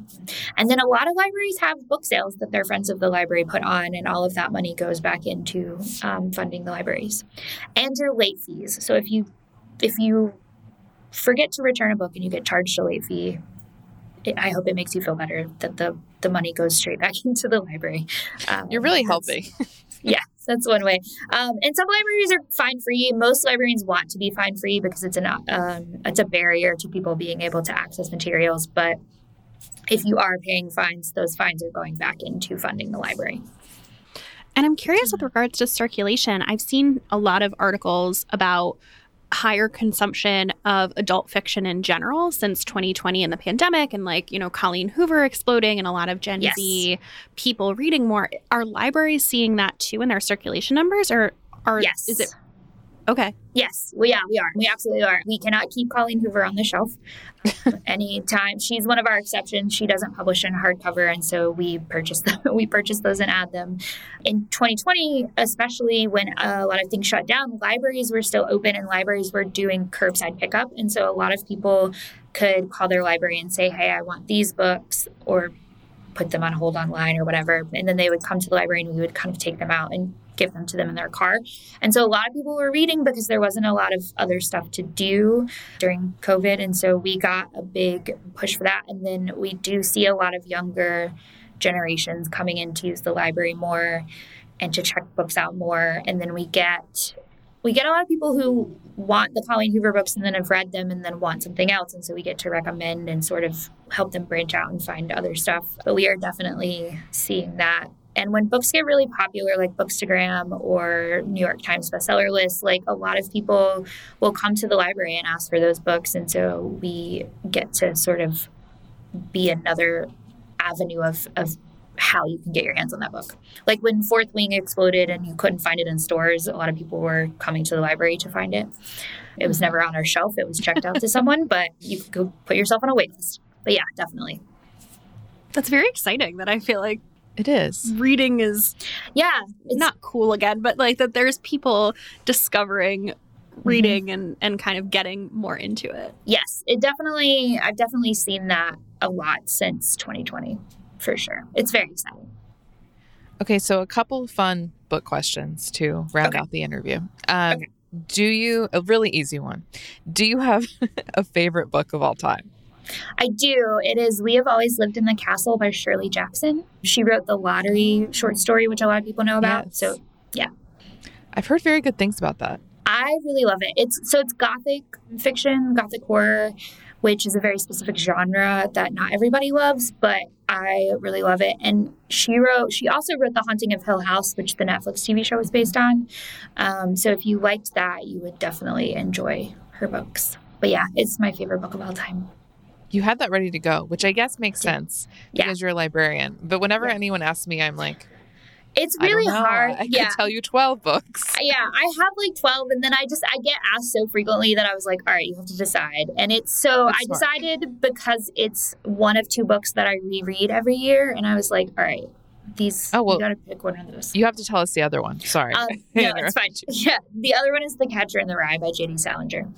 And then a lot of libraries have book sales that their friends of the library put on, and all of that money goes back into um, funding the libraries. And your late fees. So if you if you forget to return a book and you get charged a late fee, it, I hope it makes you feel better that the the money goes straight back *laughs* into the library. Um, You're really helping. *laughs* yeah, that's one way. Um, and some libraries are fine free. Most librarians want to be fine free because it's an um, it's a barrier to people being able to access materials. But if you are paying fines, those fines are going back into funding the library. And I'm curious with regards to circulation. I've seen a lot of articles about higher consumption of adult fiction in general since 2020 and the pandemic and like, you know, Colleen Hoover exploding and a lot of Gen Yes. Z people reading more. Are libraries seeing that too in their circulation numbers or are Yes. is it okay. Yes, well, yeah, we are. We absolutely are. We cannot keep Colleen Hoover on the shelf *laughs* anytime. She's one of our exceptions. She doesn't publish in hardcover, and so we purchase them. *laughs* we purchase those and add them. In 2020, especially when a lot of things shut down, libraries were still open and libraries were doing curbside pickup, and so a lot of people could call their library and say, "Hey, I want these books," or put them on hold online or whatever, and then they would come to the library and we would kind of take them out and give them to them in their car. And so a lot of people were reading because there wasn't a lot of other stuff to do during COVID. And so we got a big push for that. And then we do see a lot of younger generations coming in to use the library more and to check books out more. And then we get we get a lot of people who want the Colleen Hoover books and then have read them and then want something else. And so we get to recommend and sort of help them branch out and find other stuff. But we are definitely seeing that and when books get really popular, like Bookstagram or New York Times bestseller lists, like a lot of people will come to the library and ask for those books. And so we get to sort of be another avenue of, of how you can get your hands on that book. Like when Fourth Wing exploded and you couldn't find it in stores, a lot of people were coming to the library to find it. It was never on our shelf, it was checked out to *laughs* someone, but you could go put yourself on a wait list. But yeah, definitely. That's very exciting that I feel like It is. reading is Yeah. It's not cool again, but like that there's people discovering reading and and kind of getting more into it. Yes, it definitely, I've definitely seen that a lot since 2020, for sure. It's very exciting. Okay, so a couple fun book questions to round Okay. out the interview. Um, Okay. Do you, a really easy one, do you have *laughs* a favorite book of all time? I do. It is We Have Always Lived in the Castle by Shirley Jackson. She wrote the Lottery short story, which a lot of people know about. Yes. So yeah. I've heard very good things about that. I really love it. It's so it's gothic fiction, gothic horror, which is a very specific genre that not everybody loves, but I really love it. And she wrote, she also wrote The Haunting of Hill House, which the Netflix TV show was based on. Um, so if you liked that, you would definitely enjoy her books. But yeah, it's my favorite book of all time. You had that ready to go, which I guess makes sense Yeah. because you're a librarian. But whenever Yeah. anyone asks me, I'm like, It's I really know. hard. I yeah. could tell you 12 books. yeah, I have like 12 and then I just I get asked so frequently that I was like, all right, you have to decide. And it's so That's I smart. decided because it's one of two books that I reread every year and I was like, all right, these Oh, well, you got to pick one of those. You have to tell us the other one. Sorry. Um, *laughs* no, it's fine. *laughs* Yeah, the other one is The Catcher in the Rye by J.D. Salinger.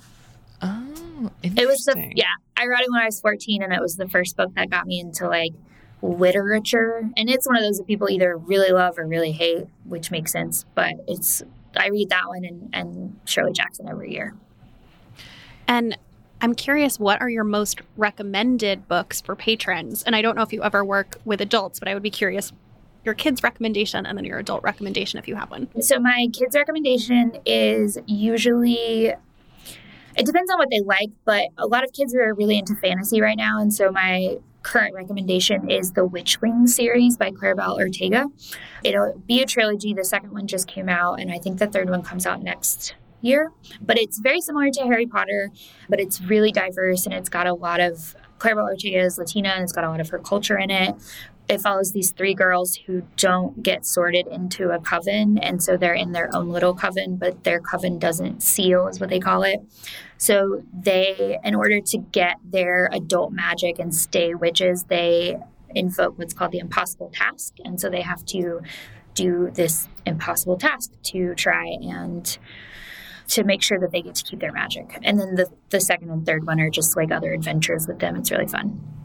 Oh, It was the yeah, I read it when I was 14 and it was the first book that got me into like literature. And it's one of those that people either really love or really hate, which makes sense, but it's I read that one and, and Shirley Jackson every year. And I'm curious, what are your most recommended books for patrons? And I don't know if you ever work with adults, but I would be curious your kids' recommendation and then your adult recommendation if you have one. So my kids' recommendation is usually it depends on what they like, but a lot of kids are really into fantasy right now, and so my current recommendation is the Witchling series by Claribel Ortega. It'll be a trilogy. The second one just came out, and I think the third one comes out next year. But it's very similar to Harry Potter, but it's really diverse and it's got a lot of Claribel Ortega is Latina and it's got a lot of her culture in it it follows these three girls who don't get sorted into a coven and so they're in their own little coven but their coven doesn't seal is what they call it. So they in order to get their adult magic and stay witches they invoke what's called the impossible task and so they have to do this impossible task to try and to make sure that they get to keep their magic. And then the, the second and third one are just like other adventures with them. It's really fun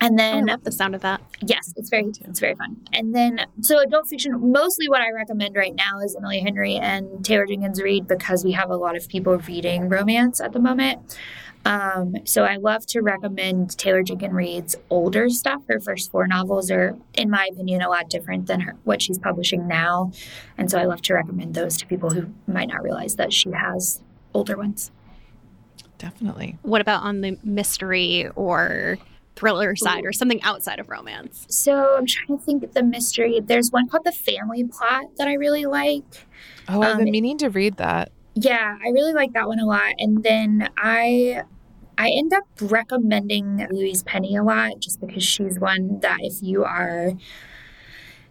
and Oh, I then love the sound of that. Yes, it's very it's very fun. And then so adult fiction, mostly what I recommend right now is Emily Henry and Taylor Jenkins Reid because we have a lot of people reading romance at the moment. Um, so I love to recommend Taylor Jenkins Reid's older stuff. Her first four novels are, in my opinion, a lot different than her, what she's publishing now, and so I love to recommend those to people who might not realize that she has older ones. Definitely. What about on the mystery or thriller side or something outside of romance? So I'm trying to think of the mystery. There's one called The Family Plot that I really like. Oh, I've Um, been meaning to read that. Yeah, I really like that one a lot. And then I I end up recommending Louise Penny a lot just because she's one that if you are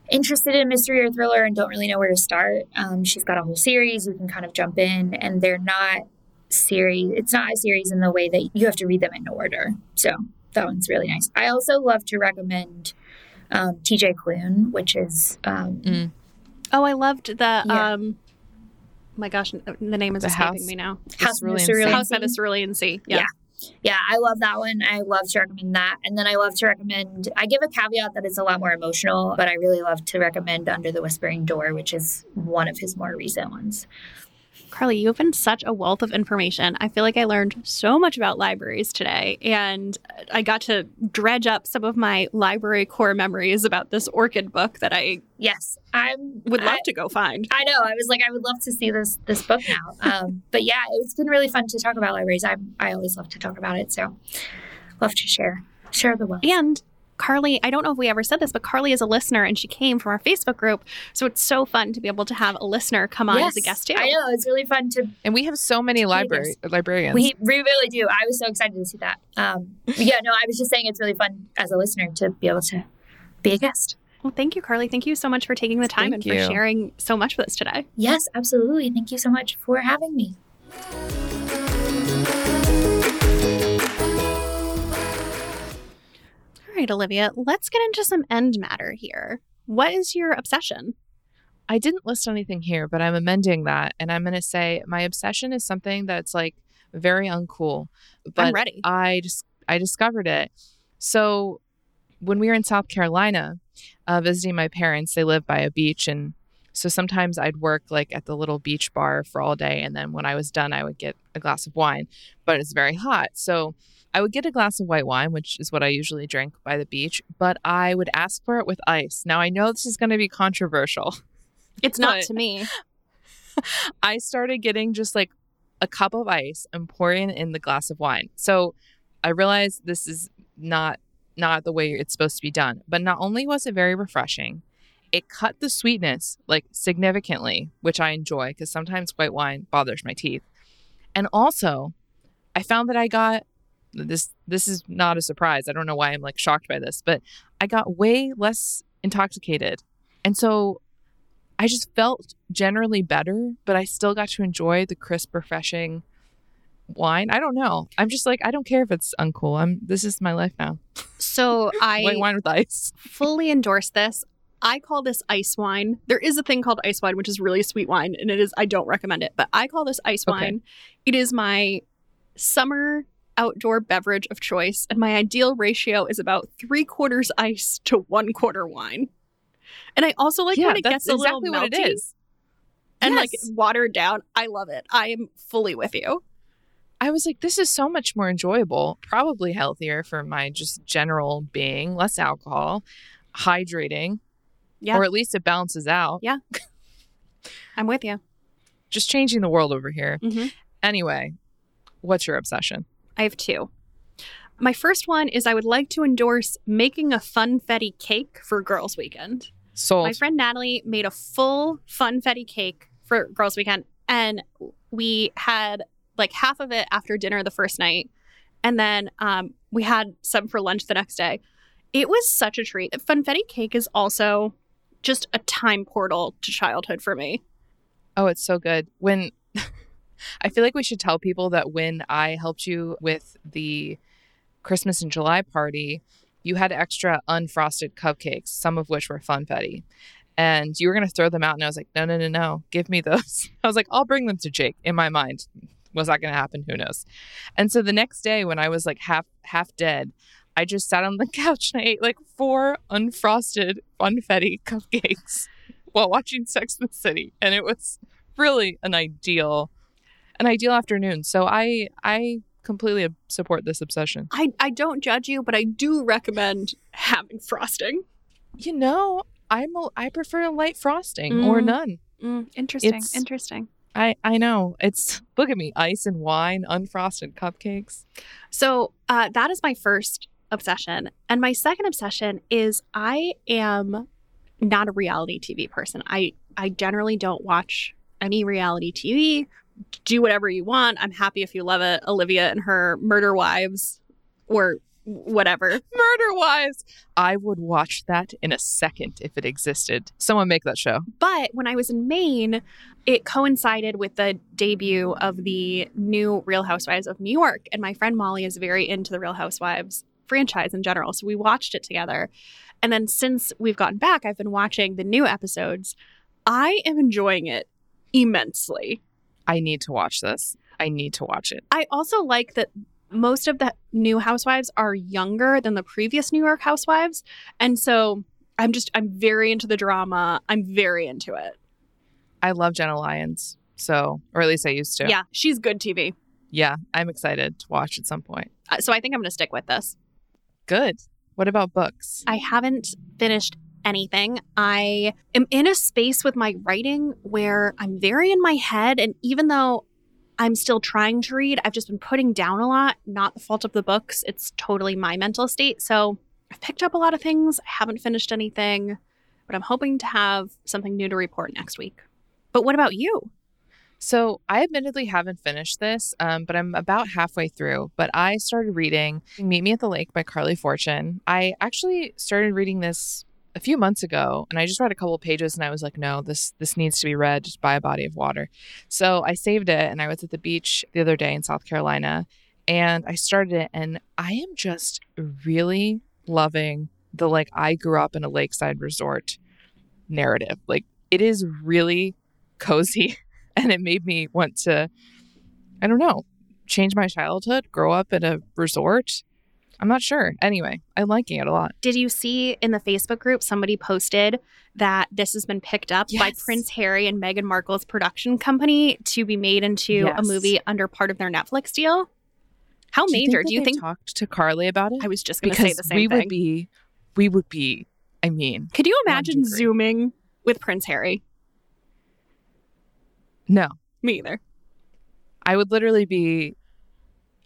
interested in mystery or thriller and don't really know where to start, um, she's got a whole series you can kind of jump in and they're not series it's not a series in the way that you have to read them in order. So that one's really nice. I also love to recommend um, TJ Klune, which is um, Mm. Oh, I loved the Yeah. um my gosh, the name is The escaping House- me now. House of the Cerulean Cerulean Sea. House by. Cerulean Sea. Yeah. Yeah. Yeah, I love that one. I love to recommend that. And then I love to recommend, I give a caveat that it's a lot more emotional, but I really love to recommend Under the Whispering Door, which is one of his more recent ones. Carley, you've been such a wealth of information. I feel like I learned so much about libraries today, and I got to dredge up some of my library core memories about this orchid book that I Yes, I'm. would love I, to go find. I know. I was like, I would love to see this this book now. *laughs* Um, but yeah, it's been really fun to talk about libraries. I I always love to talk about it. So love to share share the wealth. And Carley, I don't know if we ever said this, but Carley is a listener and she came from our Facebook group. So it's so fun to be able to have a listener come on as a guest too. I know it's really fun to And we have so many library librarians. We, we really do. I was so excited to see that. Um, yeah, no, I was just saying it's really fun as a listener to be able to be a guest. Well, thank you, Carley. Thank you so much for taking the time Thank and you. for sharing so much with us today. Yes, absolutely. Thank you so much for having me. Right, Olivia, let's get into some end matter here. What is your obsession? I didn't list anything here, but I'm amending that. And I'm going to say my obsession is something that's like very uncool. But I'm ready. I just I discovered it. So when we were in South Carolina, uh, visiting my parents, they live by a beach, and so sometimes I'd work like at the little beach bar for all day, and then when I was done, I would get a glass of wine. But it's very hot, so I would get a glass of white wine, which is what I usually drink by the beach. But I would ask for it with ice. Now I know this is going to be controversial. *laughs* It's not to me. *laughs* I started getting just like a cup of ice and pouring in the glass of wine. So I realized this is not not the way it's supposed to be done. But not only was it very refreshing, it cut the sweetness like significantly, which I enjoy because sometimes white wine bothers my teeth. And also, I found that I got this this is not a surprise. I don't know why I'm like shocked by this, but I got way less intoxicated. And so I just felt generally better, but I still got to enjoy the crisp, refreshing wine. I don't know. I'm just like I don't care if it's uncool. I'm this is my life now. So *laughs* I White wine with ice. fully endorse this. I call this ice wine. There is a thing called ice wine, which is really sweet wine, and it is I don't recommend it, but I call this ice Okay. wine. It is my summer outdoor beverage of choice, and my ideal ratio is about three quarters ice to one quarter wine. And I also like yeah, when it gets a exactly little what melty it is. and like Yes. watered down. I love it. I am fully with you. I was like, this is so much more enjoyable, probably healthier for my just general being, less alcohol, hydrating, Yeah. or at least it balances out. Yeah. *laughs* I'm with you. Just changing the world over here. Mhm. Anyway, what's your obsession? I have two. My first one is I would like to endorse making a funfetti cake for Girls Weekend. Sold. My friend Natalie made a full funfetti cake for Girls Weekend, and we had like half of it after dinner the first night, and then um, we had some for lunch the next day. It was such a treat. Funfetti cake is also just a time portal to childhood for me. Oh, it's so good. When I feel like we should tell people that when I helped you with the Christmas in July party, you had extra unfrosted cupcakes, some of which were funfetti. And you were going to throw them out. And I was like, no, no, no, no. Give me those. *laughs* I was like, I'll bring them to Jake in my mind. Was that going to happen? Who knows? And so the next day, when I was like half half dead, I just sat on the *laughs* couch and I ate like four unfrosted funfetti cupcakes *laughs* while watching Sex in the City, and it was really an ideal, an ideal afternoon. So I I completely support this obsession. I, I don't judge you, but I do recommend having frosting. You know, I'm a, I prefer a light frosting or Mm. none. Mm, interesting. It's- interesting. I I know it's look at me, ice and wine, unfrosted cupcakes. So uh, that is my first obsession. And my second obsession is I am not a reality TV person. I, I generally don't watch any reality TV. Do whatever you want. I'm happy if you love it. Olivia and her murder wives or whatever. *laughs* Murder Wives. I would watch that in a second if it existed. Someone make that show. But when I was in Maine, it coincided with the debut of the new Real Housewives of New York. And my friend Molly is very into the Real Housewives franchise in general. So we watched it together. And then since we've gotten back, I've been watching the new episodes. I am enjoying it immensely. I need to watch this. I need to watch it. I also like that most of the new housewives are younger than the previous New York housewives. And so I'm just, I'm very into the drama. I'm very into it. I love Jenna Lyons. So, or at least I used to. Yeah, she's good TV. Yeah, I'm excited to watch at some point. Uh, So I think I'm going to stick with this. Good. What about books? I haven't finished anything. I am in a space with my writing where I'm very in my head. And even though I'm still trying to read, I've just been putting down a lot. Not the fault of the books, it's totally my mental state. So I've picked up a lot of things. I haven't finished anything, but I'm hoping to have something new to report next week. But what about you? So, I admittedly haven't finished this, um, but I'm about halfway through. But I started reading Meet Me at the Lake by Carley Fortune. I actually started reading this a few months ago, and I just read a couple pages, and I was like, no, this this needs to be read just by a body of water. So I saved it, and I was at the beach the other day in South Carolina, and I started it, and I am just really loving the like I grew up in a lakeside resort narrative. Like it is really cozy *laughs* and it made me want to, I don't know, change my childhood, grow up at a resort. I'm not sure. Anyway, I'm liking it a lot. Did you see in the Facebook group somebody posted that this has been picked up by Prince Harry and Meghan Markle's production company to be made into a movie under part of their Netflix deal? How Do major? do you think? talked to Carley about it? I was just going to say the same we thing. would be, we would be. I mean, Could you imagine zooming with Prince Harry? no, Me either. I would literally be.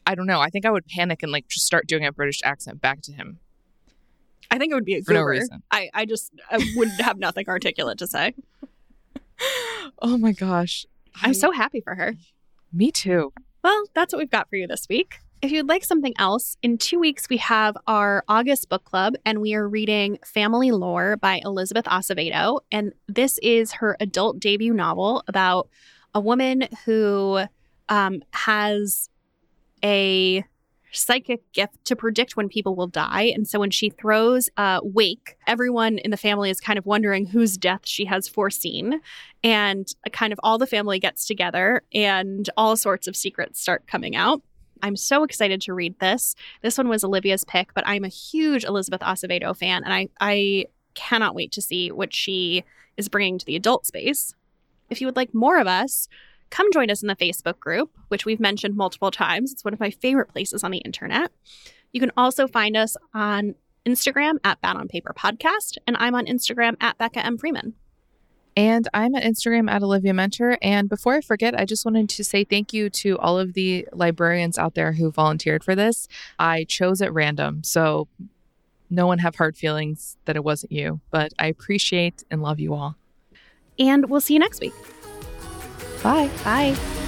I don't know. I think I would panic and like just start doing a British accent back to him. I think it would be a For no reason. I, I just I would have nothing articulate to say. *laughs* Oh my gosh. I'm so happy for her. Me too. Well, that's what we've got for you this week. If you'd like something else, in two weeks we have our August book club and we are reading Family Lore by Elizabeth Acevedo. And this is her adult debut novel about a woman who um, has a psychic gift to predict when people will die. And so when she throws a wake, everyone in the family is kind of wondering whose death she has foreseen. And kind of all the family gets together and all sorts of secrets start coming out. I'm so excited to read this. This one was Olivia's pick, but I'm a huge Elizabeth Acevedo fan, and I, I cannot wait to see what she is bringing to the adult space. If you would like more of us, come join us in the Facebook group, which we've mentioned multiple times. It's one of my favorite places on the internet. You can also find us on Instagram at Bad on Paper Podcast, and I'm on Instagram at Becca M. Freeman. And I'm at Instagram at Olivia Muenter. And before I forget, I just wanted to say thank you to all of the librarians out there who volunteered for this. I chose at random, so no one have hard feelings that it wasn't you, but I appreciate and love you all. And we'll see you next week. Bye. Bye.